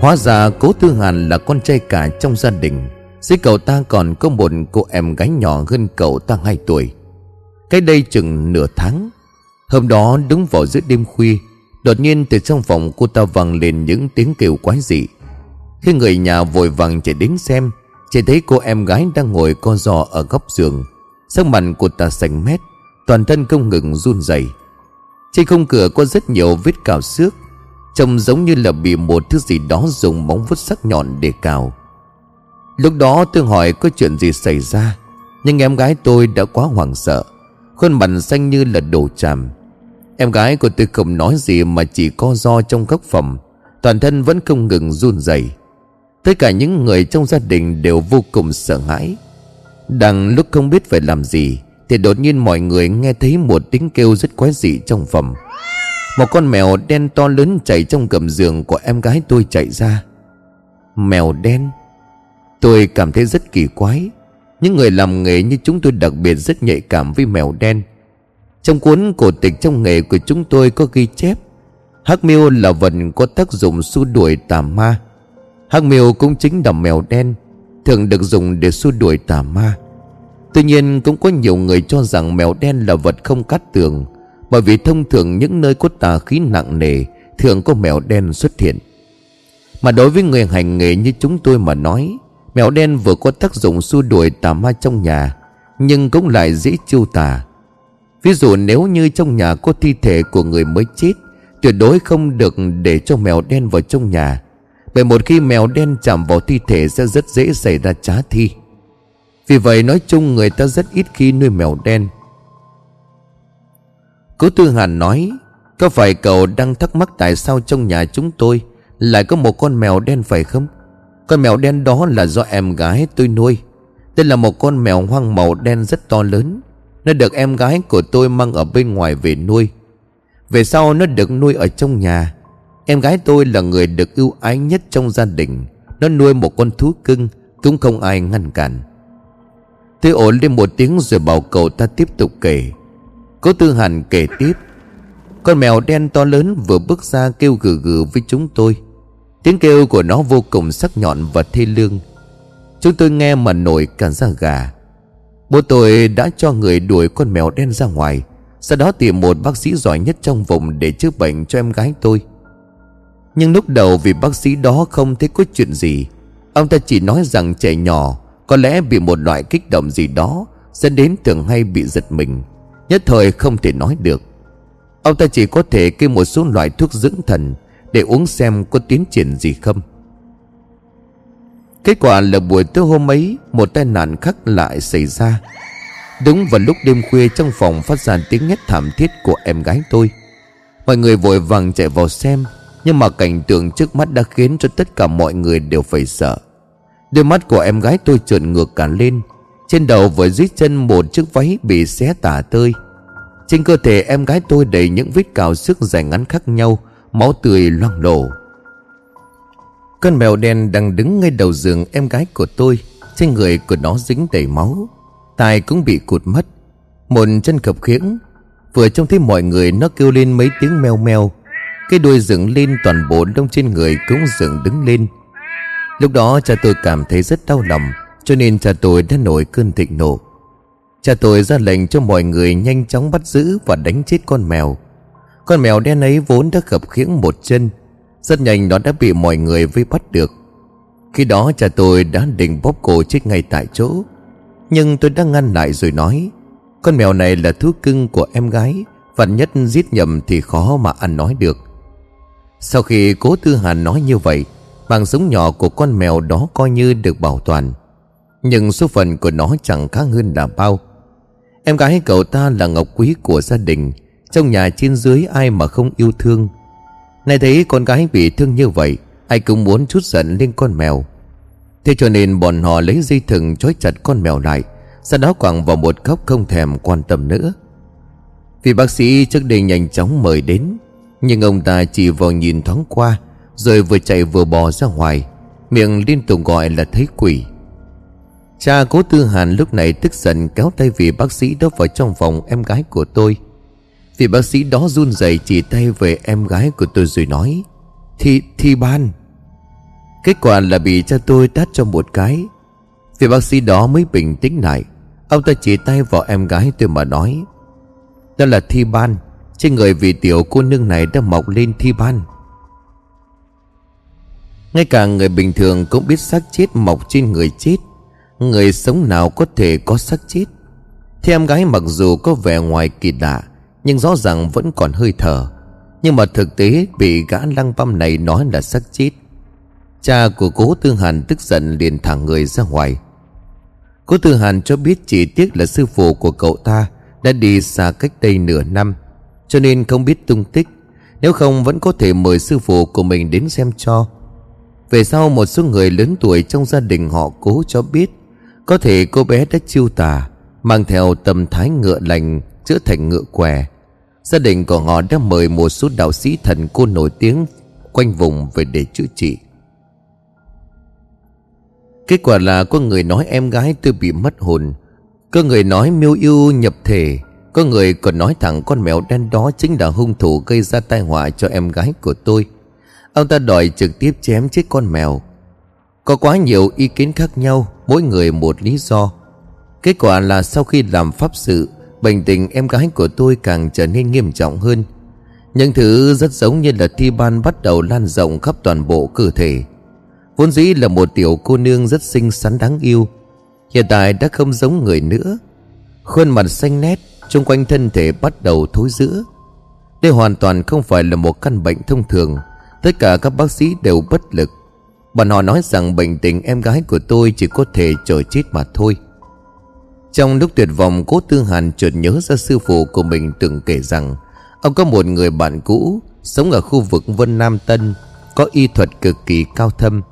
Hóa ra cố Tư Hàn là con trai cả trong gia đình. Dưới cậu ta còn có một cô em gái nhỏ hơn cậu ta 2 tuổi. Cách đây chừng nửa tháng, Hôm đó đúng vào giữa đêm khuya, Đột nhiên từ trong phòng cô ta vang lên những tiếng kêu quái dị. Khi người nhà vội vàng chạy đến xem, Chỉ thấy cô em gái đang ngồi co giò ở góc giường. Sắc mặt cô ta xanh mét, Toàn thân không ngừng run rẩy. Trên khung cửa có rất nhiều vết cào xước Trông giống như là bị một thứ gì đó dùng móng vuốt sắc nhọn để cào. Lúc đó tôi hỏi có chuyện gì xảy ra, Nhưng em gái tôi đã quá hoảng sợ, Khuôn mặt xanh như là đổ tràm. Em gái của tôi không nói gì mà chỉ co do trong góc phòng, Toàn thân vẫn không ngừng run rẩy. Tất cả những người trong gia đình đều vô cùng sợ hãi. Đang lúc không biết phải làm gì, Thì đột nhiên mọi người nghe thấy một tiếng kêu rất quái dị trong phòng. Một con mèo đen to lớn chạy trong gầm giường của em gái tôi chạy ra. Mèo đen? Tôi cảm thấy rất kỳ quái. Những người làm nghề như chúng tôi đặc biệt rất nhạy cảm với mèo đen. Trong cuốn cổ tịch trong nghề của chúng tôi có ghi chép, Hắc miêu là vật có tác dụng xua đuổi tà ma. Hắc miêu cũng chính là mèo đen, Thường được dùng để xua đuổi tà ma. Tuy nhiên cũng có nhiều người cho rằng mèo đen là vật không cắt tường. Bởi vì thông thường những nơi có tà khí nặng nề, Thường có mèo đen xuất hiện. Mà đối với người hành nghề như chúng tôi mà nói, Mèo đen vừa có tác dụng xua đuổi tà ma trong nhà, Nhưng cũng lại dễ chiêu tà. Ví dụ nếu như trong nhà có thi thể của người mới chết, Tuyệt đối không được để cho mèo đen vào trong nhà. Bởi một khi mèo đen chạm vào thi thể sẽ rất dễ xảy ra trá thi. Vì vậy nói chung người ta rất ít khi nuôi mèo đen. Cố Tư Hàn nói, Có phải cậu đang thắc mắc tại sao trong nhà chúng tôi Lại có một con mèo đen phải không? Con mèo đen đó là do em gái tôi nuôi. Đây là một con mèo hoang màu đen rất to lớn. Nó được em gái của tôi mang ở bên ngoài về nuôi. Về sau nó được nuôi ở trong nhà. Em gái tôi là người được ưu ái nhất trong gia đình. Nó nuôi một con thú cưng, Cũng không ai ngăn cản. Tôi ổn lên một tiếng rồi bảo cậu ta tiếp tục kể. Cố Tư Hàn kể tiếp. Con mèo đen to lớn vừa bước ra kêu gừ gừ với chúng tôi. Tiếng kêu của nó vô cùng sắc nhọn và thê lương. Chúng tôi nghe mà nổi cả da gà. Bố tôi đã cho người đuổi con mèo đen ra ngoài, sau đó tìm một bác sĩ giỏi nhất trong vùng để chữa bệnh cho em gái tôi. Nhưng lúc đầu vì bác sĩ đó không thấy có chuyện gì, Ông ta chỉ nói rằng trẻ nhỏ Có lẽ bị một loại kích động gì đó, Dẫn đến thường hay bị giật mình. Nhất thời không thể nói được. Ông ta chỉ có thể kêu một số loại thuốc dưỡng thần Để uống xem có tiến triển gì không. Kết quả là buổi tối hôm ấy, Một tai nạn khác lại xảy ra. Đúng vào lúc đêm khuya trong phòng phát ra tiếng hét thảm thiết của em gái tôi. Mọi người vội vàng chạy vào xem, Nhưng mà cảnh tượng trước mắt đã khiến cho tất cả mọi người đều phải sợ. Đôi mắt của em gái tôi trợn ngược cả lên. Trên đầu và dưới chân một chiếc váy bị xé tả tơi. Trên cơ thể em gái tôi đầy những vết cào sức dài ngắn khác nhau, Máu tươi loang lổ. Con mèo đen đang đứng ngay đầu giường em gái của tôi, Trên người của nó dính đầy máu. Tai cũng bị cụt mất. Một chân khập khiễng. Vừa trông thấy mọi người, nó kêu lên mấy tiếng meo meo. Cái đuôi dựng lên, toàn bộ đông trên người cũng dựng đứng lên. Lúc đó cha tôi cảm thấy rất đau lòng. Cho nên cha tôi đã nổi cơn thịnh nộ. Cha tôi ra lệnh cho mọi người nhanh chóng bắt giữ và đánh chết con mèo. Con mèo đen ấy vốn đã khập khiễng một chân, Rất nhanh nó đã bị mọi người vây bắt được. Khi đó cha tôi đã định bóp cổ chết ngay tại chỗ. Nhưng tôi đã ngăn lại rồi nói, Con mèo này là thú cưng của em gái, Vạn nhất giết nhầm thì khó mà ăn nói được. Sau khi cố tư hàn nói như vậy, Mạng sống nhỏ của con mèo đó coi như được bảo toàn. Nhưng số phận của nó chẳng khác hơn là bao. Em gái cậu ta là ngọc quý của gia đình. Trong nhà trên dưới ai mà không yêu thương. Này thấy con gái bị thương như vậy, Ai cũng muốn chút giận lên con mèo. Thế cho nên bọn họ lấy dây thừng trói chặt con mèo lại, Sau đó quẳng vào một góc không thèm quan tâm nữa. Vì bác sĩ trước đây nhanh chóng mời đến, Nhưng ông ta chỉ vào nhìn thoáng qua, Rồi vừa chạy vừa bò ra ngoài. Miệng liên tục gọi là thấy quỷ. Cha cố tư hàn lúc này tức giận kéo tay vị bác sĩ đó vào trong phòng em gái của tôi. Vị bác sĩ đó run rẩy chỉ tay về em gái của tôi rồi nói Thi, thi ban. Kết quả là bị cha tôi tát cho một cái. Vị bác sĩ đó mới bình tĩnh lại. Ông ta chỉ tay vào em gái tôi mà nói Đó là thi ban. Trên người vị tiểu cô nương này đã mọc lên thi ban. Ngay cả người bình thường cũng biết xác chết mọc trên người chết. Người sống nào có thể có xác chết? Thì em gái mặc dù có vẻ ngoài kỳ lạ, Nhưng rõ ràng vẫn còn hơi thở. Nhưng mà thực tế, bị gã lăng băm này nói là xác chết. Cha của cố Tư Hàn tức giận liền thẳng người ra ngoài. Cố Tư Hàn cho biết chỉ tiếc là sư phụ của cậu ta Đã đi xa cách đây nửa năm, Cho nên không biết tung tích. Nếu không vẫn có thể mời sư phụ của mình đến xem cho. Về sau một số người lớn tuổi trong gia đình họ cố cho biết có thể cô bé đã chiêu tà, Mang theo tâm thái ngựa lành, Chữa thành ngựa què. Gia đình của họ đã mời một số đạo sĩ thần cô nổi tiếng Quanh vùng về để chữa trị. Kết quả là có người nói em gái tôi bị mất hồn, Có người nói miêu yêu nhập thể, Có người còn nói thẳng con mèo đen đó chính là hung thủ gây ra tai họa cho em gái của tôi. Ông ta đòi trực tiếp chém chết con mèo. Có quá nhiều ý kiến khác nhau, Mỗi người một lý do. Kết quả là sau khi làm pháp sự, Bệnh tình em gái của tôi càng trở nên nghiêm trọng hơn. Những thứ rất giống như là thi ban bắt đầu lan rộng khắp toàn bộ cơ thể. Vốn dĩ là một tiểu cô nương rất xinh xắn đáng yêu, Hiện tại đã không giống người nữa. Khuôn mặt xanh nét Trung quanh thân thể bắt đầu thối rữa. Đây hoàn toàn không phải là một căn bệnh thông thường, Tất cả các bác sĩ đều bất lực. Bọn họ nói rằng bệnh tình em gái của tôi chỉ có thể chờ chết mà thôi. Trong lúc tuyệt vọng, cố tư hàn chợt nhớ ra sư phụ của mình từng kể rằng, Ông có một người bạn cũ Sống ở khu vực Vân Nam Tân, Có y thuật cực kỳ cao thâm.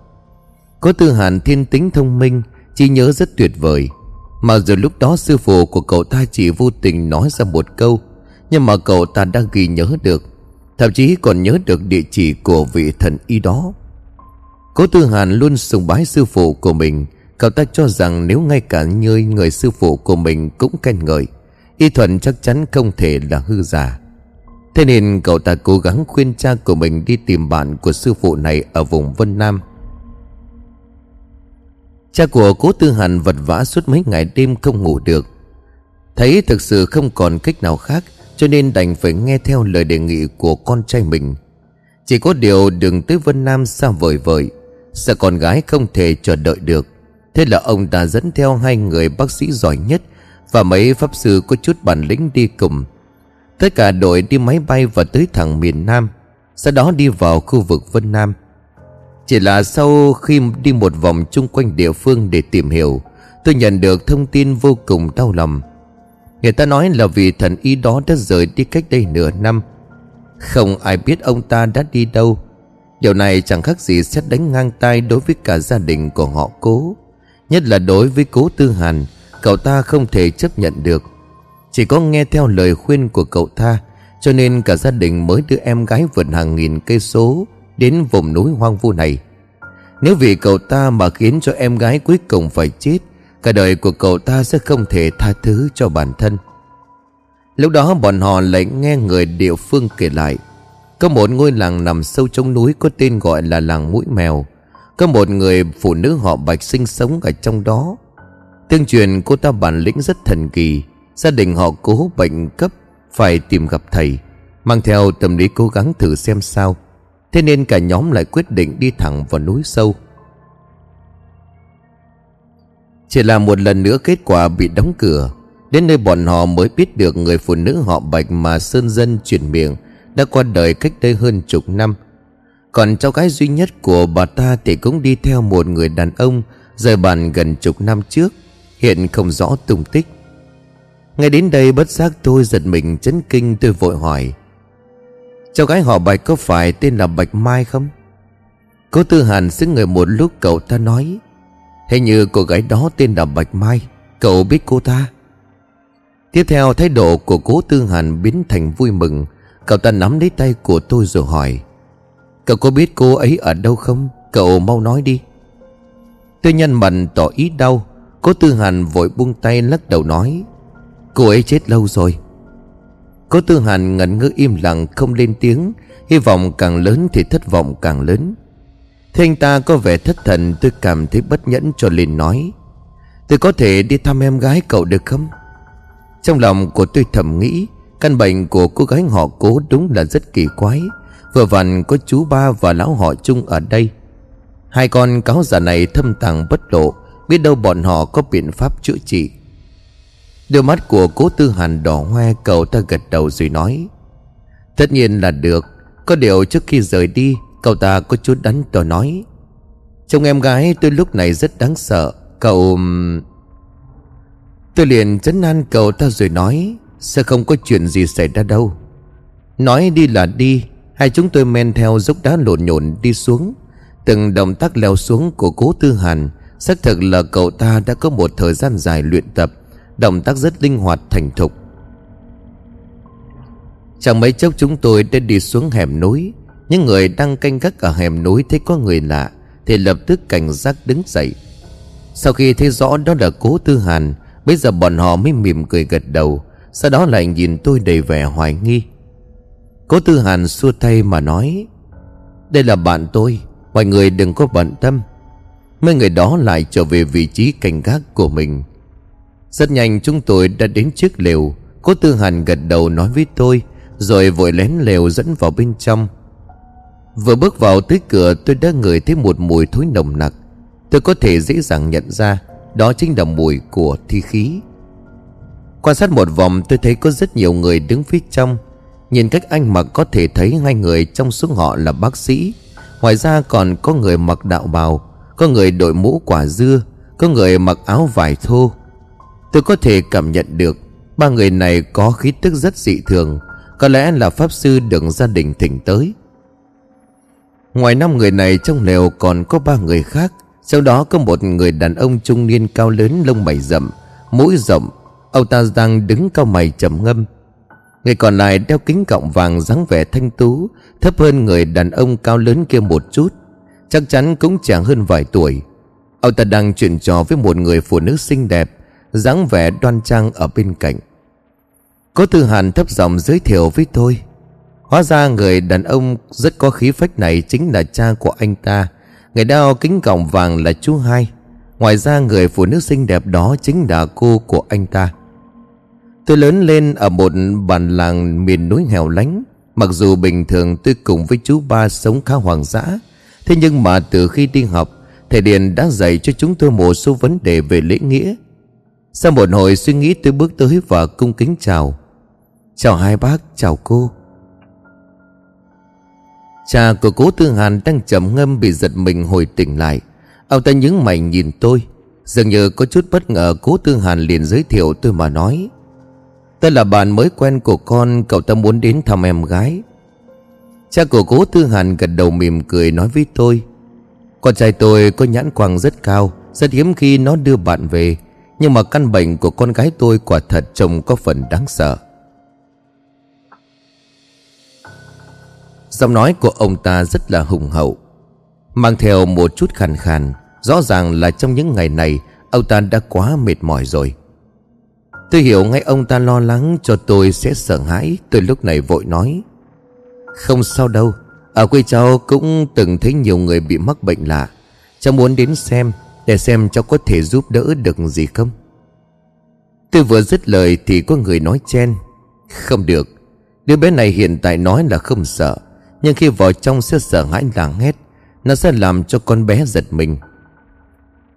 Cố tư hàn thiên tính thông minh Chỉ nhớ rất tuyệt vời. Mà giờ lúc đó sư phụ của cậu ta chỉ vô tình nói ra một câu, Nhưng mà cậu ta đã ghi nhớ được, Thậm chí còn nhớ được địa chỉ của vị thần y đó. Cố Tư Hàn luôn sùng bái sư phụ của mình. Cậu ta cho rằng nếu ngay cả như người sư phụ của mình cũng khen ngợi, Y thuận chắc chắn không thể là hư giả. Thế nên cậu ta cố gắng khuyên cha của mình đi tìm bạn của sư phụ này ở vùng Vân Nam. Cha của cố tư hàn vật vã suốt mấy ngày đêm không ngủ được. Thấy thực sự không còn cách nào khác, Cho nên đành phải nghe theo lời đề nghị của con trai mình. Chỉ có điều đường tới Vân Nam xa vời vời. Sợ con gái không thể chờ đợi được. Thế là ông ta dẫn theo hai người bác sĩ giỏi nhất Và mấy pháp sư có chút bản lĩnh đi cùng. Tất cả đội đi máy bay và tới thẳng miền Nam, Sau đó đi vào khu vực Vân Nam. Chỉ là sau khi đi một vòng chung quanh địa phương để tìm hiểu, Tôi nhận được thông tin vô cùng đau lòng. Người ta nói là vì thần y đó đã rời đi cách đây nửa năm. Không ai biết ông ta đã đi đâu. Điều này chẳng khác gì xét đánh ngang tay đối với cả gia đình của họ cố. Nhất là đối với cố tư hàn, Cậu ta không thể chấp nhận được. Chỉ có nghe theo lời khuyên của cậu ta, Cho nên cả gia đình mới đưa em gái vượt hàng nghìn cây số Đến vùng núi hoang vu này. Nếu vì cậu ta mà khiến cho em gái cuối cùng phải chết, Cả đời của cậu ta sẽ không thể tha thứ cho bản thân. Lúc đó bọn họ lại nghe người địa phương kể lại. Có một ngôi làng nằm sâu trong núi có tên gọi là làng mũi mèo. Có một người phụ nữ họ bạch sinh sống ở trong đó. Tương truyền, cô ta bản lĩnh rất thần kỳ. Gia đình họ cố bệnh cấp, Phải tìm gặp thầy. Mang theo tâm lý cố gắng thử xem sao. Thế nên cả nhóm lại quyết định đi thẳng vào núi sâu. Chỉ là một lần nữa kết quả bị đóng cửa. Đến nơi bọn họ mới biết được người phụ nữ họ Bạch mà Sơn Dân chuyển miệng. Đã qua đời cách đây hơn chục năm. Còn cháu gái duy nhất của bà ta thì cũng đi theo một người đàn ông Rời bàn gần chục năm trước, Hiện không rõ tung tích. Ngay đến đây bất giác tôi giật mình chấn kinh, tôi vội hỏi, Cháu gái họ Bạch có phải tên là Bạch Mai không? Cố Tư Hàn xứng người một lúc cậu ta nói Hình như cô gái đó tên là Bạch Mai, Cậu biết cô ta? Tiếp theo thái độ của cố Tư Hàn biến thành vui mừng. Cậu ta nắm lấy tay của tôi rồi hỏi, Cậu có biết cô ấy ở đâu không? Cậu mau nói đi. Tôi nhân mặt tỏ ý đau Cố Tư Hàn vội buông tay lắc đầu nói, Cô ấy chết lâu rồi. Cố Tư Hàn ngẩn ngơ im lặng, không lên tiếng, Hy vọng càng lớn thì thất vọng càng lớn. Thế anh ta có vẻ thất thần, Tôi cảm thấy bất nhẫn cho liền nói, Tôi có thể đi thăm em gái cậu được không? Trong lòng của tôi thầm nghĩ Căn bệnh của cô gái họ cố đúng là rất kỳ quái. Vừa vặn có chú ba và lão họ chung ở đây. Hai con cáo già này thâm tàng bất lộ, Biết đâu bọn họ có biện pháp chữa trị. Đôi mắt của cố tư hàn đỏ hoe, Cậu ta gật đầu rồi nói, Tất nhiên là được, Có điều trước khi rời đi, Cậu ta có chút đắn đo nói. Trông em gái tôi lúc này rất đáng sợ, Cậu... Tôi liền chấn an cậu ta rồi nói sẽ không có chuyện gì xảy ra đâu. Nói đi là đi, Hai chúng tôi men theo dốc đá lộn nhộn đi xuống. Từng động tác leo xuống của cố tư hàn, Xác thực là cậu ta đã có một thời gian dài luyện tập, Động tác rất linh hoạt, thành thục. Chẳng mấy chốc chúng tôi đã đi xuống hẻm núi. Những người đang canh gác ở hẻm núi thấy có người lạ, Thì lập tức cảnh giác đứng dậy. Sau khi thấy rõ đó là cố tư hàn, Bây giờ bọn họ mới mỉm cười gật đầu. Sau đó lại nhìn tôi đầy vẻ hoài nghi. Cố tư hàn xua tay mà nói, Đây là bạn tôi, Mọi người đừng có bận tâm. Mấy người đó lại trở về vị trí canh gác của mình. Rất nhanh chúng tôi đã đến trước lều. Cố tư hàn gật đầu nói với tôi, Rồi vội lén lều dẫn vào bên trong. Vừa bước vào tới cửa, tôi đã ngửi thấy một mùi thối nồng nặc. Tôi có thể dễ dàng nhận ra, Đó chính là mùi của thi khí. Quan sát một vòng, tôi thấy có rất nhiều người đứng phía trong. Nhìn cách anh mặc có thể thấy hai người trong số họ là bác sĩ. Ngoài ra còn có người mặc đạo bào, Có người đội mũ quả dưa, Có người mặc áo vải thô. Tôi có thể cảm nhận được, Ba người này có khí tức rất dị thường, Có lẽ là pháp sư được gia đình thỉnh tới. Ngoài năm người này trong lều còn có ba người khác Sau đó có một người đàn ông trung niên cao lớn, lông mày rậm, Mũi rộng Ông ta đang đứng cao mày trầm ngâm. Người còn lại đeo kính cọng vàng dáng vẻ thanh tú, Thấp hơn người đàn ông cao lớn kia một chút. Chắc chắn cũng chẳng hơn vài tuổi. Ông ta đang chuyện trò với một người phụ nữ xinh đẹp, dáng vẻ đoan trang ở bên cạnh. Có tư hàn thấp giọng giới thiệu với tôi. Hóa ra người đàn ông rất có khí phách này chính là cha của anh ta. Người đeo kính cọng vàng là chú hai. Ngoài ra người phụ nữ xinh đẹp đó chính là cô của anh ta. Tôi lớn lên ở một bản làng miền núi hẻo lánh. Mặc dù bình thường tôi cùng với chú ba sống khá hoàng dã Thế nhưng mà từ khi đi học Thầy Điền đã dạy cho chúng tôi một số vấn đề về lễ nghĩa. Sau một hồi suy nghĩ tôi bước tới và cung kính chào. Chào hai bác, chào cô. Cha của cố Tư Hàn đang trầm ngâm bị giật mình hồi tỉnh lại. Ông ta nhướng mày nhìn tôi. Dường như có chút bất ngờ cố Tư Hàn liền giới thiệu tôi mà nói. Tôi là bạn mới quen của con, Cậu ta muốn đến thăm em gái. Cha của cố Tư Hàn gật đầu mỉm cười nói với tôi, Con trai tôi có nhãn quang rất cao, Rất hiếm khi nó đưa bạn về. Nhưng mà căn bệnh của con gái tôi quả thật trông có phần đáng sợ. Giọng nói của ông ta rất là hùng hậu, Mang theo một chút khàn khàn. Rõ ràng là trong những ngày này, Ông ta đã quá mệt mỏi rồi. Tôi hiểu ngay ông ta lo lắng cho tôi sẽ sợ hãi. Tôi lúc này vội nói, Không sao đâu. À, Ở quê cháu cũng từng thấy nhiều người bị mắc bệnh lạ. Cháu muốn đến xem, Để xem cháu có thể giúp đỡ được gì không? Tôi vừa dứt lời thì có người nói chen, Không được. Đứa bé này hiện tại nói là không sợ, Nhưng khi vào trong sẽ sợ hãi làng hét Nó sẽ làm cho con bé giật mình.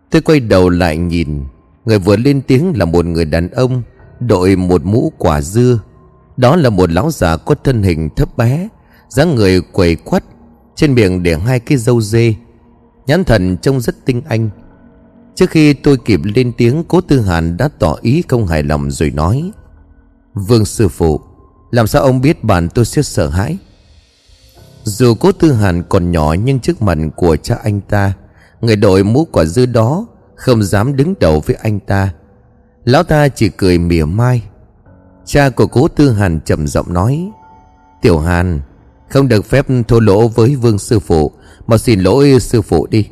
Tôi quay đầu lại nhìn. Người vừa lên tiếng là một người đàn ông Đội một mũ quả dưa. Đó là một lão già có thân hình thấp bé, dáng người quầy quắt, Trên miệng để hai cái râu dê. Nhãn thần trông rất tinh anh. Trước khi tôi kịp lên tiếng, Cố Tư Hàn đã tỏ ý không hài lòng rồi nói, Vương sư phụ, Làm sao ông biết bạn tôi sẽ sợ hãi? Dù Cố Tư Hàn còn nhỏ, Nhưng trước mặt của cha anh ta, Người đội mũ quả dư đó không dám đứng đầu với anh ta. Lão ta chỉ cười mỉa mai. Cha của cố tư hàn trầm giọng nói, Tiểu hàn, Không được phép thô lỗ với vương sư phụ, Mà xin lỗi sư phụ đi.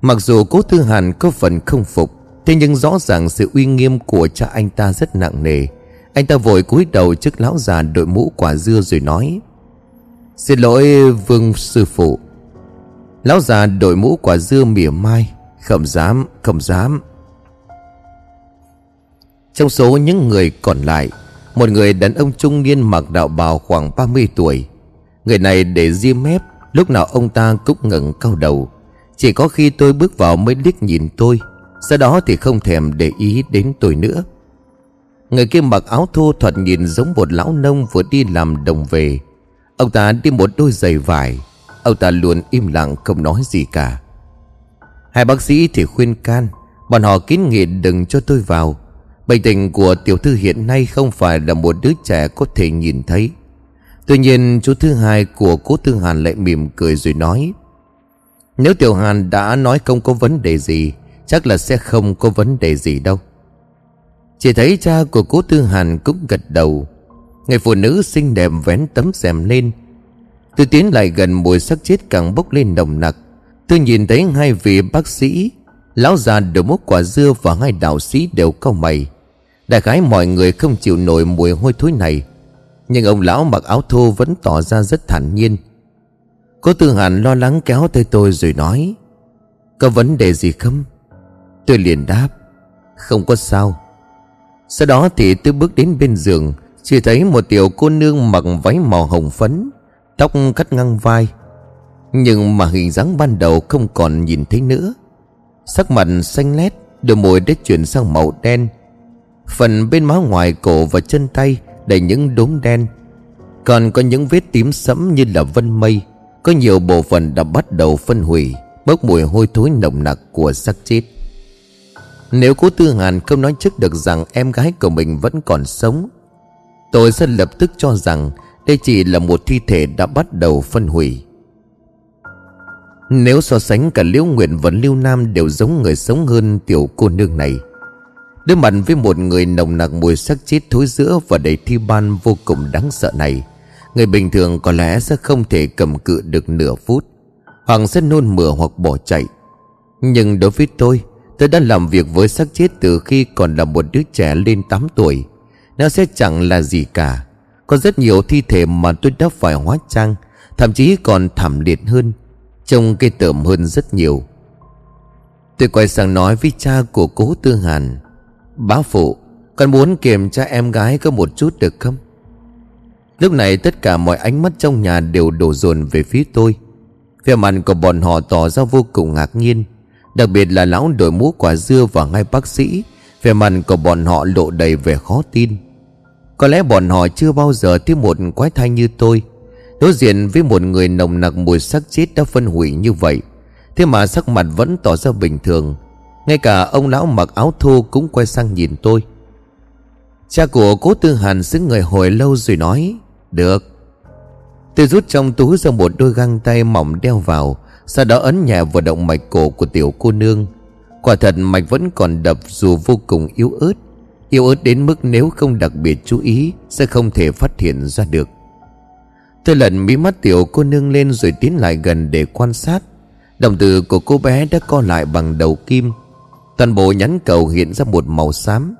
Mặc dù cố tư hàn có phần không phục, Thế nhưng rõ ràng sự uy nghiêm của cha anh ta rất nặng nề. Anh ta vội cúi đầu trước lão già đội mũ quả dưa rồi nói, Xin lỗi vương sư phụ. Lão già đội mũ quả dưa mỉa mai. Không dám, không dám. Trong số những người còn lại Một người đàn ông trung niên mặc đạo bào khoảng 30 tuổi. Người này để diêm mép Lúc nào ông ta cũng ngẩng cao đầu. Chỉ có khi tôi bước vào mới liếc nhìn tôi Sau đó thì không thèm để ý đến tôi nữa. Người kia mặc áo thô thuật nhìn giống một lão nông vừa đi làm đồng về. Ông ta đi một đôi giày vải Ông ta luôn im lặng không nói gì cả. Hai bác sĩ thì khuyên can, Bọn họ kiến nghị đừng cho tôi vào. Bệnh tình của tiểu thư hiện nay không phải là một đứa trẻ có thể nhìn thấy. Tuy nhiên, chú thứ hai của cố tư hàn lại mỉm cười rồi nói, Nếu tiểu hàn đã nói không có vấn đề gì, Chắc là sẽ không có vấn đề gì đâu. Chỉ thấy cha của cố tư hàn cũng gật đầu. Người phụ nữ xinh đẹp vén tấm rèm lên. Tôi tiến lại gần mùi sắc chết càng bốc lên nồng nặc. Tôi nhìn thấy hai vị bác sĩ, Lão già đầu mốc quả dưa và hai đạo sĩ đều cau mày. Đại khái mọi người không chịu nổi mùi hôi thối này, Nhưng ông lão mặc áo thô vẫn tỏ ra rất thản nhiên. Cô Tư Hàn lo lắng kéo tay tôi rồi nói, Có vấn đề gì không? Tôi liền đáp, Không có sao. Sau đó thì tôi bước đến bên giường, Chỉ thấy một tiểu cô nương mặc váy màu hồng phấn, Tóc cắt ngang vai. Nhưng mà hình dáng ban đầu không còn nhìn thấy nữa. Sắc mặt xanh lét, Đôi môi đã chuyển sang màu đen. Phần bên má ngoài cổ và chân tay Đầy những đốm đen. Còn có những vết tím sẫm như là vân mây. Có nhiều bộ phận đã bắt đầu phân hủy, Bốc mùi hôi thối nồng nặc của xác chết. Nếu cố tư hàn không nói trước được rằng Em gái của mình vẫn còn sống, Tôi sẽ lập tức cho rằng đây chỉ là một thi thể đã bắt đầu phân hủy. Nếu so sánh cả Liễu Nguyện và Liêu Nam đều giống người sống hơn tiểu cô nương này. Đối mặt với một người nồng nặc mùi xác chết thối giữa và đầy thi ban vô cùng đáng sợ này, Người bình thường có lẽ sẽ không thể cầm cự được nửa phút. Hoàng sẽ nôn mửa hoặc bỏ chạy. Nhưng đối với tôi Tôi đã làm việc với xác chết từ khi còn là một đứa trẻ lên 8 tuổi. Nó sẽ chẳng là gì cả. Có rất nhiều thi thể mà tôi đã phải hóa trang, Thậm chí còn thảm liệt hơn. Trông cây tởm hơn rất nhiều. Tôi quay sang nói với cha của cố tư hàn, Bá phụ, Con muốn kiểm tra em gái có một chút được không? Lúc này tất cả mọi ánh mắt trong nhà đều đổ dồn về phía tôi. Phía mặt của bọn họ tỏ ra vô cùng ngạc nhiên, Đặc biệt là lão đội mũ quả dưa và ngay bác sĩ. Về mặt của bọn họ lộ đầy vẻ khó tin. Có lẽ bọn họ chưa bao giờ thấy một quái thai như tôi. Đối diện với một người nồng nặc mùi xác chết đã phân hủy như vậy, Thế mà sắc mặt vẫn tỏ ra bình thường. Ngay cả ông lão mặc áo thô cũng quay sang nhìn tôi. Cha của cố tư hàn xứng người hồi lâu rồi nói, Được. Tôi rút trong túi ra một đôi găng tay mỏng đeo vào, Sau đó ấn nhẹ vào động mạch cổ của tiểu cô nương. Quả thật mạch vẫn còn đập dù vô cùng yếu ớt. Yếu ớt đến mức nếu không đặc biệt chú ý Sẽ không thể phát hiện ra được. Tôi lần mí mắt tiểu, cô nương lên rồi tiến lại gần để quan sát. Đồng tử của cô bé đã co lại bằng đầu kim. Toàn bộ nhắn cầu hiện ra một màu xám.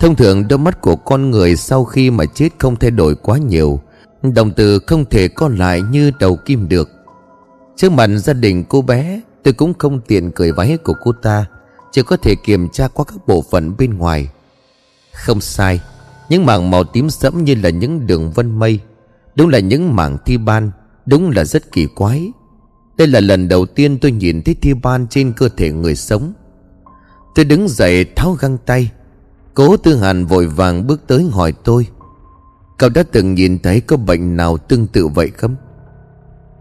Thông thường, đôi mắt của con người sau khi mà chết không thay đổi quá nhiều. Đồng tử không thể co lại như đầu kim được. Trước mặt gia đình cô bé, Tôi cũng không tiện cười váy của cô ta. Chỉ có thể kiểm tra qua các bộ phận bên ngoài. Không sai. Những mảng màu tím sẫm như là những đường vân mây. Đúng là những mảng thi ban, Đúng là rất kỳ quái. Đây là lần đầu tiên tôi nhìn thấy thi ban trên cơ thể người sống. Tôi đứng dậy tháo găng tay. Cố tư hàn vội vàng bước tới hỏi tôi, Cậu đã từng nhìn thấy có bệnh nào tương tự vậy không?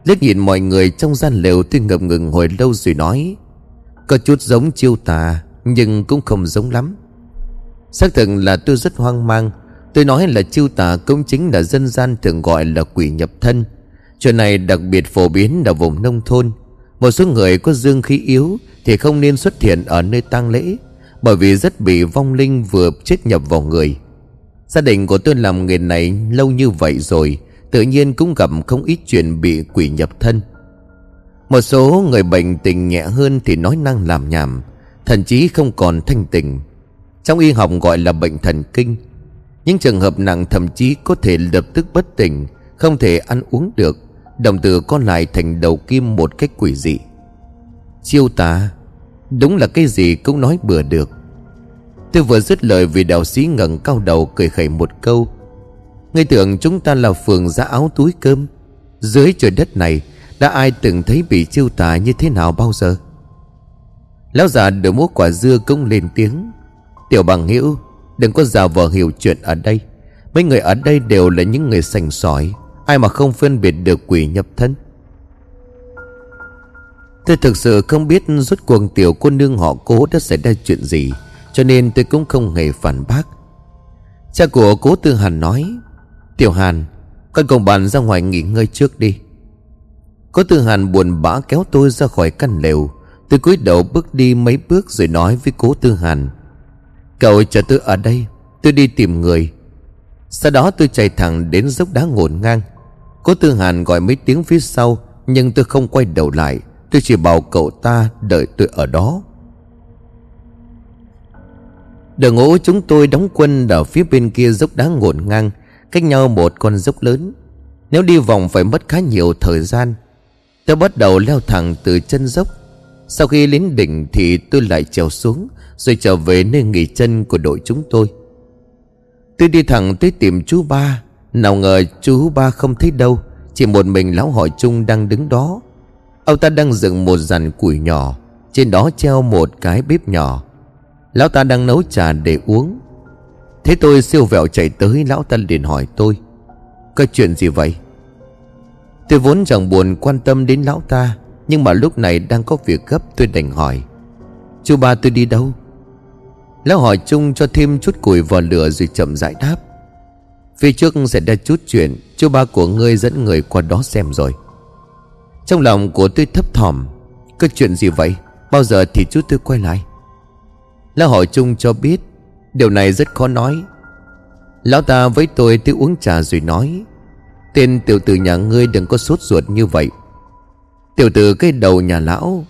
Liếc nhìn mọi người trong gian lều tôi ngập ngừng hồi lâu rồi nói, Có chút giống chiêu tà, Nhưng cũng không giống lắm. Xác thực là tôi rất hoang mang Tôi nói là chiêu tà cũng chính là dân gian thường gọi là quỷ nhập thân. Chuyện này đặc biệt phổ biến ở vùng nông thôn. Một số người có dương khí yếu Thì không nên xuất hiện ở nơi tang lễ, Bởi vì rất bị vong linh vừa chết nhập vào người. Gia đình của tôi làm nghề này lâu như vậy rồi, Tự nhiên cũng gặp không ít chuyện bị quỷ nhập thân. Một số người bệnh tình nhẹ hơn thì nói năng làm nhảm, Thậm chí không còn thanh tình trong y học gọi là bệnh thần kinh những trường hợp nặng thậm chí có thể lập tức bất tỉnh, Không thể ăn uống được, Đồng tử con lại thành đầu kim một cách quỷ dị. Chiêu tà, Đúng là cái gì cũng nói bừa được. Tôi vừa dứt lời vì đạo sĩ ngẩng cao đầu cười khẩy một câu. Ngươi tưởng chúng ta là phường giá áo túi cơm. Dưới trời đất này, Đã ai từng thấy bị chiêu tà như thế nào bao giờ? Lão già đôi múa quả dưa cũng lên tiếng. Tiểu bằng hữu Đừng có giả vờ hiểu chuyện ở đây. Mấy người ở đây đều là những người sành sỏi, Ai mà không phân biệt được quỷ nhập thân. Tôi thực sự không biết rốt cuộc tiểu cô nương họ cố đã xảy ra chuyện gì, Cho nên tôi cũng không hề phản bác. Cha của cố tư hàn nói, Tiểu hàn, Con cùng bạn ra ngoài nghỉ ngơi trước đi. Cố tư hàn buồn bã kéo tôi ra khỏi căn lều. Tôi cúi đầu bước đi mấy bước rồi nói với cố tư hàn Cậu chờ tôi ở đây, Tôi đi tìm người. Sau đó tôi chạy thẳng đến dốc đá ngổn ngang. Cố tư hàn gọi mấy tiếng phía sau, Nhưng tôi không quay đầu lại. Tôi chỉ bảo cậu ta đợi tôi ở đó. Đội ngũ chúng tôi đóng quân ở phía bên kia dốc đá ngổn ngang, Cách nhau một con dốc lớn. Nếu đi vòng phải mất khá nhiều thời gian. Tôi bắt đầu leo thẳng từ chân dốc sau khi đến đỉnh thì tôi lại trèo xuống, Rồi trở về nơi nghỉ chân của đội chúng tôi. Tôi đi thẳng tới tìm chú ba. Nào ngờ chú ba không thấy đâu, Chỉ một mình lão hỏi chung đang đứng đó. Ông ta đang dựng một dàn củi nhỏ, Trên đó treo một cái bếp nhỏ. Lão ta đang nấu trà để uống. Thế tôi siêu vẹo chạy tới, Lão ta liền hỏi tôi, Có chuyện gì vậy? Tôi vốn chẳng buồn quan tâm đến lão ta nhưng mà lúc này đang có việc gấp, tôi đành hỏi. Chú ba tôi đi đâu? Lão hỏi chung cho thêm chút củi vào lửa rồi chậm rãi đáp. Phía trước sẽ ra chút chuyện, Chú ba của ngươi dẫn người qua đó xem rồi. Trong lòng của tôi thấp thỏm, Có chuyện gì vậy? Bao giờ thì chú tôi quay lại? Lão hỏi chung cho biết, Điều này rất khó nói. Lão ta với tôi tôi uống trà rồi nói, Tên tiểu tử nhà ngươi đừng có sốt ruột như vậy. Tiểu tử cái đầu nhà lão.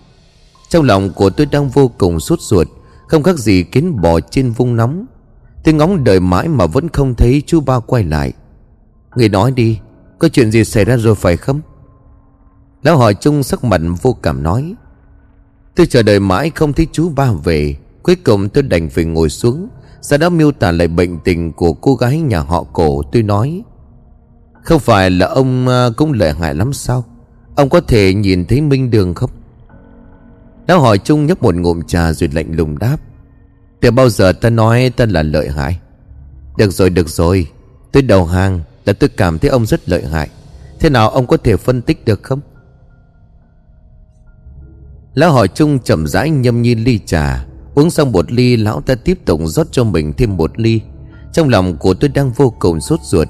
Trong lòng của tôi đang vô cùng sốt ruột, Không khác gì kiến bò trên vung nóng. Tôi ngóng đợi mãi mà vẫn không thấy chú ba quay lại. Người nói đi, Có chuyện gì xảy ra rồi phải không? Lão hỏi chung sắc mặt vô cảm nói. Tôi chờ đợi mãi không thấy chú ba về. Cuối cùng tôi đành phải ngồi xuống. Sau đó miêu tả lại bệnh tình của cô gái nhà họ cổ, Tôi nói. Không phải là ông à, cũng lợi hại lắm sao? Ông có thể nhìn thấy Minh Đường không? Lão hỏi chung nhấp một ngụm trà rồi lạnh lùng đáp. Từ bao giờ ta nói ta là lợi hại? Được rồi được rồi. Tôi đầu hàng là tôi cảm thấy ông rất lợi hại. Thế nào ông có thể phân tích được không? Lão hỏi chung chậm rãi nhâm nhi ly trà. Uống xong một ly, lão ta tiếp tục rót cho mình thêm một ly. Trong lòng của tôi đang vô cùng sốt ruột.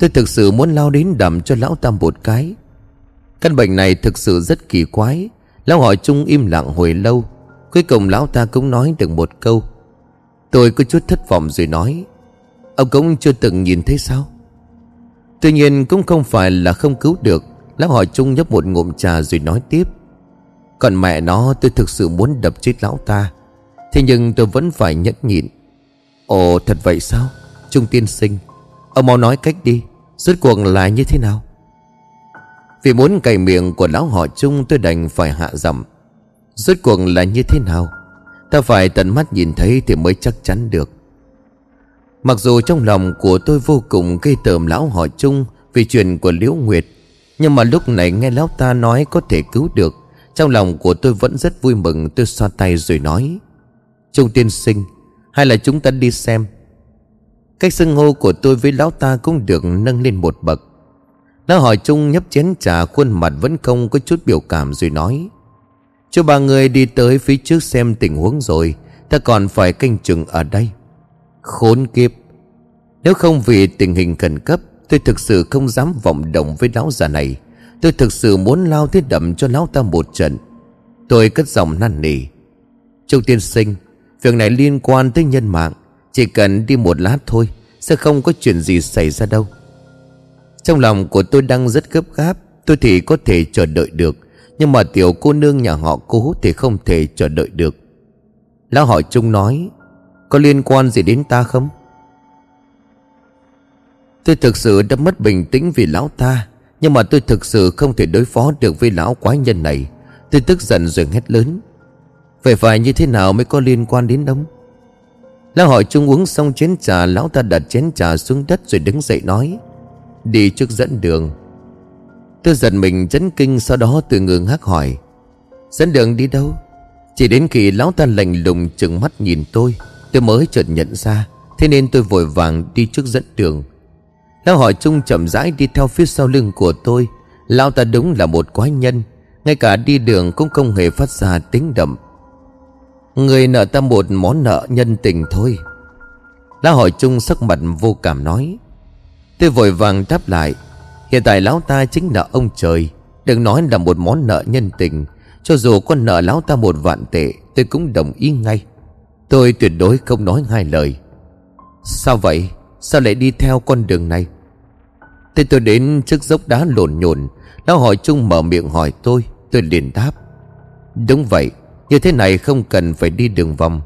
Tôi thực sự muốn lao đến đầm cho lão ta một cái. Căn bệnh này thực sự rất kỳ quái. Lão hỏi chung im lặng hồi lâu. Cuối cùng lão ta cũng nói được một câu. Tôi có chút thất vọng rồi nói, Ông cũng chưa từng nhìn thấy sao? Tuy nhiên cũng không phải là không cứu được. Lão hỏi chung nhấp một ngụm trà rồi nói tiếp, Còn mẹ nó, tôi thực sự muốn đập chết lão ta. Thế nhưng tôi vẫn phải nhẫn nhịn. Ồ, thật vậy sao? Trung tiên sinh, Ông mau nói cách đi. Rốt cuộc là như thế nào? Vì muốn cày miệng của lão họ Chung tôi đành phải hạ giọng. Rốt cuộc là như thế nào? Ta phải tận mắt nhìn thấy thì mới chắc chắn được. Mặc dù trong lòng của tôi vô cùng gây tởm lão họ Chung Vì chuyện của Liễu Nguyệt, Nhưng mà lúc này nghe lão ta nói có thể cứu được, Trong lòng của tôi vẫn rất vui mừng Tôi xoa tay rồi nói, Trung tiên sinh, Hay là chúng ta đi xem. Cách xưng hô của tôi với lão ta cũng được nâng lên một bậc nó hỏi Trung nhấp chén trà, khuôn mặt vẫn không có chút biểu cảm rồi nói. Cho ba người đi tới phía trước xem tình huống rồi, Ta còn phải canh chừng ở đây. Khốn kiếp! Nếu không vì tình hình khẩn cấp, Tôi thực sự không dám vọng động với lão già này. Tôi thực sự muốn lao thiết đậm cho lão ta một trận. Tôi cất giọng năn nỉ. Trung tiên sinh, Việc này liên quan tới nhân mạng. Chỉ cần đi một lát thôi, Sẽ không có chuyện gì xảy ra đâu. Trong lòng của tôi đang rất gấp gáp, Tôi thì có thể chờ đợi được. Nhưng mà tiểu cô nương nhà họ cố Thì không thể chờ đợi được. Lão hỏi Trung nói, Có liên quan gì đến ta không? Tôi thực sự đã mất bình tĩnh vì lão ta, Nhưng mà tôi thực sự không thể đối phó được với lão quái nhân này. Tôi tức giận rồi hét lớn, Vậy phải như thế nào mới có liên quan đến ông? Lão hỏi chung uống xong chén trà, Lão ta đặt chén trà xuống đất rồi đứng dậy nói Đi trước dẫn đường. Tôi giật mình chấn kinh Sau đó tôi ngừng hắc hỏi, Dẫn đường đi đâu? Chỉ đến khi lão ta lạnh lùng chừng mắt nhìn tôi Tôi mới chợt nhận ra, Thế nên tôi vội vàng đi trước dẫn đường. Lão hỏi chung chậm rãi đi theo phía sau lưng của tôi. Lão ta đúng là một quái nhân, Ngay cả đi đường cũng không hề phát ra tiếng đậm. Người nợ ta một món nợ nhân tình thôi. Lão hỏi chung sắc mặt vô cảm nói Tôi vội vàng đáp lại, Hiện tại lão ta chính là ông trời, Đừng nói là một món nợ nhân tình. Cho dù con nợ lão ta một vạn tệ, Tôi cũng đồng ý ngay. Tôi tuyệt đối không nói hai lời. Sao vậy? Sao lại đi theo con đường này? Thế tôi đến trước dốc đá lộn nhộn, Lão hỏi chung mở miệng hỏi tôi Tôi liền đáp. Đúng vậy, Như thế này không cần phải đi đường vòng.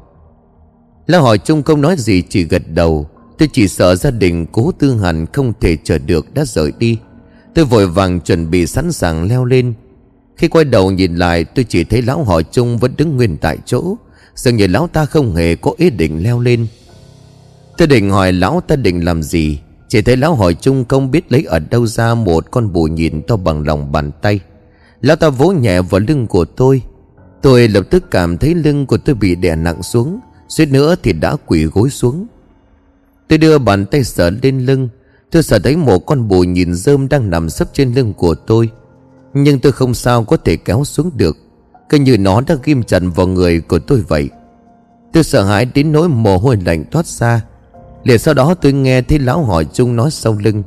Lão hỏi chung không nói gì, chỉ gật đầu. Tôi chỉ sợ gia đình cố tư hẳn không thể chờ được đã rời đi. Tôi vội vàng chuẩn bị sẵn sàng leo lên. Khi quay đầu nhìn lại, tôi chỉ thấy lão họ chung vẫn đứng nguyên tại chỗ. Dường như lão ta không hề có ý định leo lên. Tôi định hỏi lão ta định làm gì. Chỉ thấy lão hỏi chung không biết lấy ở đâu ra một con bù nhìn to bằng lòng bàn tay. Lão ta vỗ nhẹ vào lưng của tôi. Tôi lập tức cảm thấy lưng của tôi bị đè nặng xuống. Suýt nữa thì đã quỳ gối xuống. Tôi đưa bàn tay sờ lên lưng. Tôi sợ thấy một con bù nhìn rơm đang nằm sấp trên lưng của tôi. Nhưng tôi không sao có thể kéo xuống được. Cứ như nó đã ghim chặt vào người của tôi vậy. Tôi sợ hãi đến nỗi mồ hôi lạnh thoát ra. Liền sau đó tôi nghe thấy lão hỏi chung nói sau lưng.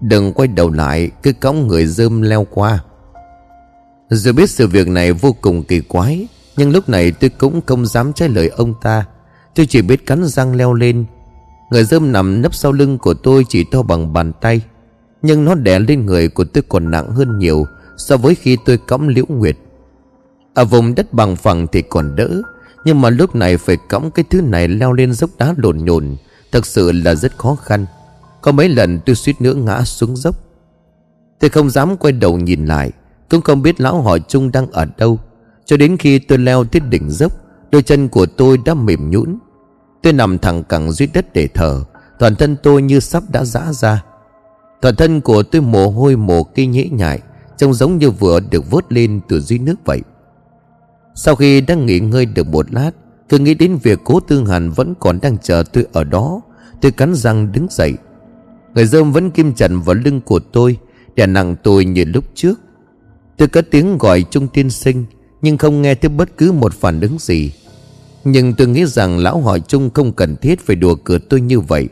Đừng quay đầu lại, Cứ cõng người dơm leo qua. Dù biết sự việc này vô cùng kỳ quái, Nhưng lúc này tôi cũng không dám trái lời ông ta. Tôi chỉ biết cắn răng leo lên. Người dơm nằm nấp sau lưng của tôi chỉ to bằng bàn tay, Nhưng nó đè lên người của tôi còn nặng hơn nhiều So với khi tôi cõng liễu nguyệt. Ở vùng đất bằng phẳng thì còn đỡ, Nhưng mà lúc này phải cõng cái thứ này leo lên dốc đá lộn nhồn Thật sự là rất khó khăn. Có mấy lần tôi suýt nữa ngã xuống dốc. Tôi không dám quay đầu nhìn lại, Cũng không biết lão hỏi chung đang ở đâu. Cho đến khi tôi leo tới đỉnh dốc, Đôi chân của tôi đã mềm nhũn Tôi nằm thẳng cẳng dưới đất để thở Toàn thân tôi như sắp đã rã ra. Toàn thân của tôi mồ hôi, mồ cây nhễ nhại, Trông giống như vừa được vớt lên từ dưới nước vậy. Sau khi đang nghỉ ngơi được một lát, Tôi nghĩ đến việc cố tương hàn vẫn còn đang chờ tôi ở đó. Tôi cắn răng đứng dậy. Người dơm vẫn kim chặt vào lưng của tôi, Đè nặng tôi như lúc trước. Tôi có tiếng gọi trung tiên sinh, Nhưng không nghe thấy bất cứ một phản ứng gì. Nhưng tôi nghĩ rằng lão hỏi chung không cần thiết phải đùa cợt tôi như vậy.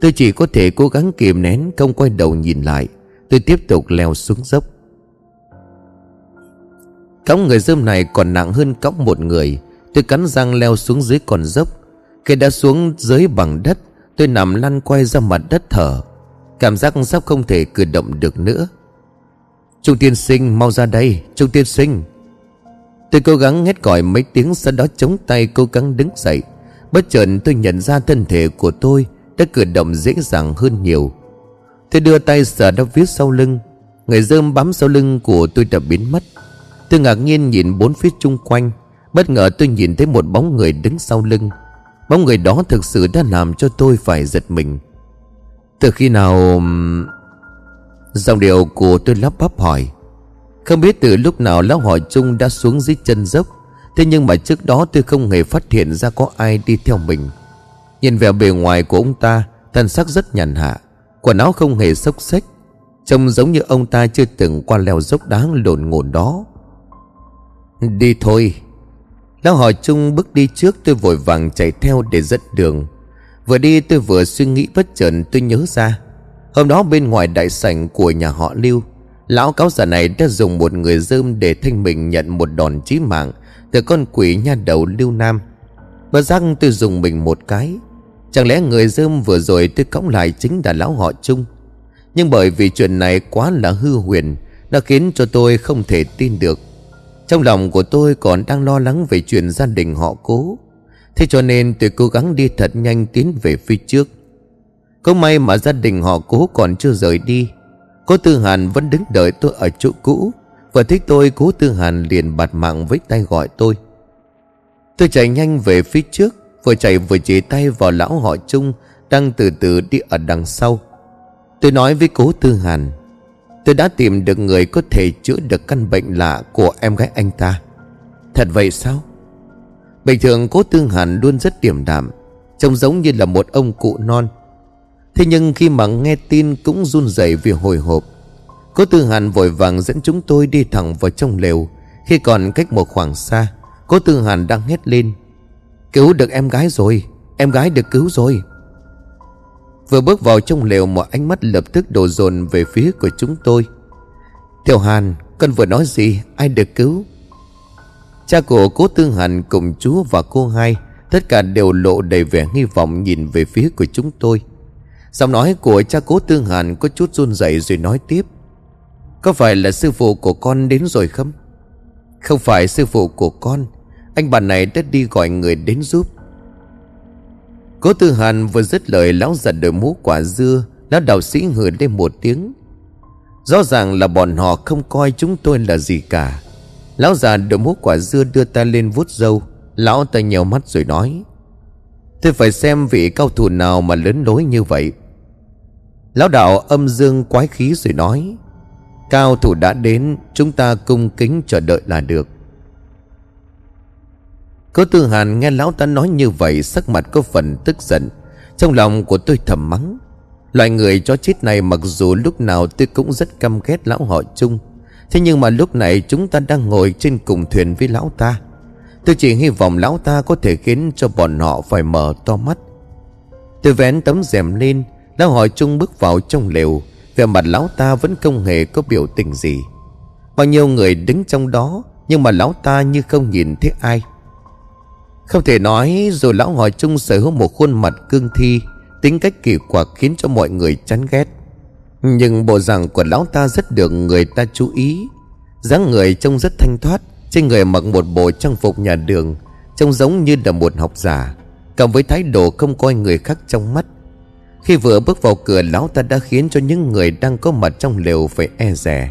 Tôi chỉ có thể cố gắng kìm nén, Không quay đầu nhìn lại. Tôi tiếp tục leo xuống dốc. Cõng người dơm này còn nặng hơn cõng một người. Tôi cắn răng leo xuống dưới con dốc. Khi đã xuống dưới bằng đất, Tôi nằm lăn quay ra mặt đất thở. Cảm giác sắp không thể cử động được nữa. Trung tiên sinh, mau ra đây, Trung tiên sinh. Tôi cố gắng hét gọi mấy tiếng Sau đó chống tay cố gắng đứng dậy. Bất chợt tôi nhận ra thân thể của tôi Đã cử động dễ dàng hơn nhiều. Tôi đưa tay sờ đắp viết sau lưng. Người dơm bám sau lưng của tôi đã biến mất. Tôi ngạc nhiên nhìn bốn phía chung quanh. Bất ngờ tôi nhìn thấy một bóng người đứng sau lưng. Bóng người đó thực sự đã làm cho tôi phải giật mình. Từ khi nào... Dòng điệu của tôi lắp bắp hỏi. Không biết từ lúc nào lão hỏi chung đã xuống dưới chân dốc. Thế nhưng mà trước đó tôi không hề phát hiện ra có ai đi theo mình. Nhìn vẻ bề ngoài của ông ta Thân sắc rất nhàn hạ. Quần áo không hề xốc xếch, Trông giống như ông ta chưa từng qua leo dốc đáng lộn ngổn đó. Đi thôi. Lão hỏi chung bước đi trước, tôi vội vàng chạy theo để dẫn đường. Vừa đi tôi vừa suy nghĩ bất chợt tôi nhớ ra, Hôm đó bên ngoài đại sảnh của nhà họ Lưu Lão cáo giả này đã dùng một người dơm để thanh mình nhận một đòn chí mạng Từ con quỷ nha đầu Lưu Nam. Bất giác tôi dùng mình một cái. Chẳng lẽ người dơm vừa rồi tôi cõng lại chính là lão họ chung Nhưng bởi vì chuyện này quá là hư huyền, đã khiến cho tôi không thể tin được. Trong lòng của tôi còn đang lo lắng về chuyện gia đình họ cố. Thế cho nên tôi cố gắng đi thật nhanh tiến về phía trước. Có may mà gia đình họ cố còn chưa rời đi Cố Tư Hàn vẫn đứng đợi tôi ở chỗ cũ, và thấy tôi, cố Tư Hàn liền bạt mạng với tay gọi tôi. Tôi chạy nhanh về phía trước, Vừa chạy vừa chỉ tay vào lão họ Trung Đang từ từ đi ở đằng sau. Tôi nói với cố Tư Hàn, Tôi đã tìm được người có thể chữa được căn bệnh lạ của em gái anh ta. Thật vậy sao? Bình thường cố Tư Hàn luôn rất điềm đạm, Trông giống như là một ông cụ non. Thế nhưng khi mà nghe tin cũng run rẩy vì hồi hộp. Cố Tư Hàn vội vàng dẫn chúng tôi đi thẳng vào trong lều. Khi còn cách một khoảng xa Cố Tư Hàn đang hét lên. Cứu được em gái rồi, Em gái được cứu rồi. Vừa bước vào trong lều Một ánh mắt lập tức đổ dồn về phía của chúng tôi. Tiểu Hàn, Con vừa nói gì? Ai được cứu? Cha của cố Tư Hàn cùng chú và cô hai Tất cả đều lộ đầy vẻ hy vọng Nhìn về phía của chúng tôi. Giọng nói của cha cố tương Hàn Có chút run rẩy rồi nói tiếp. Có phải là sư phụ của con đến rồi không? Không phải sư phụ của con. Anh bạn này đã đi gọi người đến giúp. Cố Tư Hàn vừa dứt lời, Lão giật đôi mũ quả dưa, Lão đạo sĩ hừ lên một tiếng. Rõ ràng là bọn họ không coi chúng tôi là gì cả. Lão già đội mũ quả dưa đưa ta lên vuốt râu. Lão ta nhèo mắt rồi nói. Tôi phải xem vị cao thủ nào mà lớn lối như vậy. Lão đạo âm dương quái khí rồi nói, Cao thủ đã đến, Chúng ta cung kính chờ đợi là được. Cố tư hàn nghe lão ta nói như vậy, Sắc mặt có phần tức giận. Trong lòng của tôi thầm mắng Loại người chó chết này mặc dù lúc nào tôi cũng rất căm ghét lão họ chung Thế nhưng mà lúc này chúng ta đang ngồi trên cùng thuyền với lão ta. Tôi chỉ hy vọng lão ta có thể khiến cho bọn họ phải mở to mắt. Tôi vén tấm rèm lên Lão hỏi chung bước vào trong lều Về mặt lão ta vẫn không hề có biểu tình gì. Bao nhiêu người đứng trong đó, Nhưng mà lão ta như không nhìn thấy ai. Không thể nói, Dù lão hỏi chung sở hữu một khuôn mặt cương thi, Tính cách kỳ quặc khiến cho mọi người chán ghét. Nhưng bộ dạng của lão ta rất được người ta chú ý. dáng người trông rất thanh thoát, Trên người mặc một bộ trang phục nhà đường, Trông giống như là một học giả, Cộng với thái độ không coi người khác trong mắt. Khi vừa bước vào cửa, Lão ta đã khiến cho những người đang có mặt trong lều phải e rè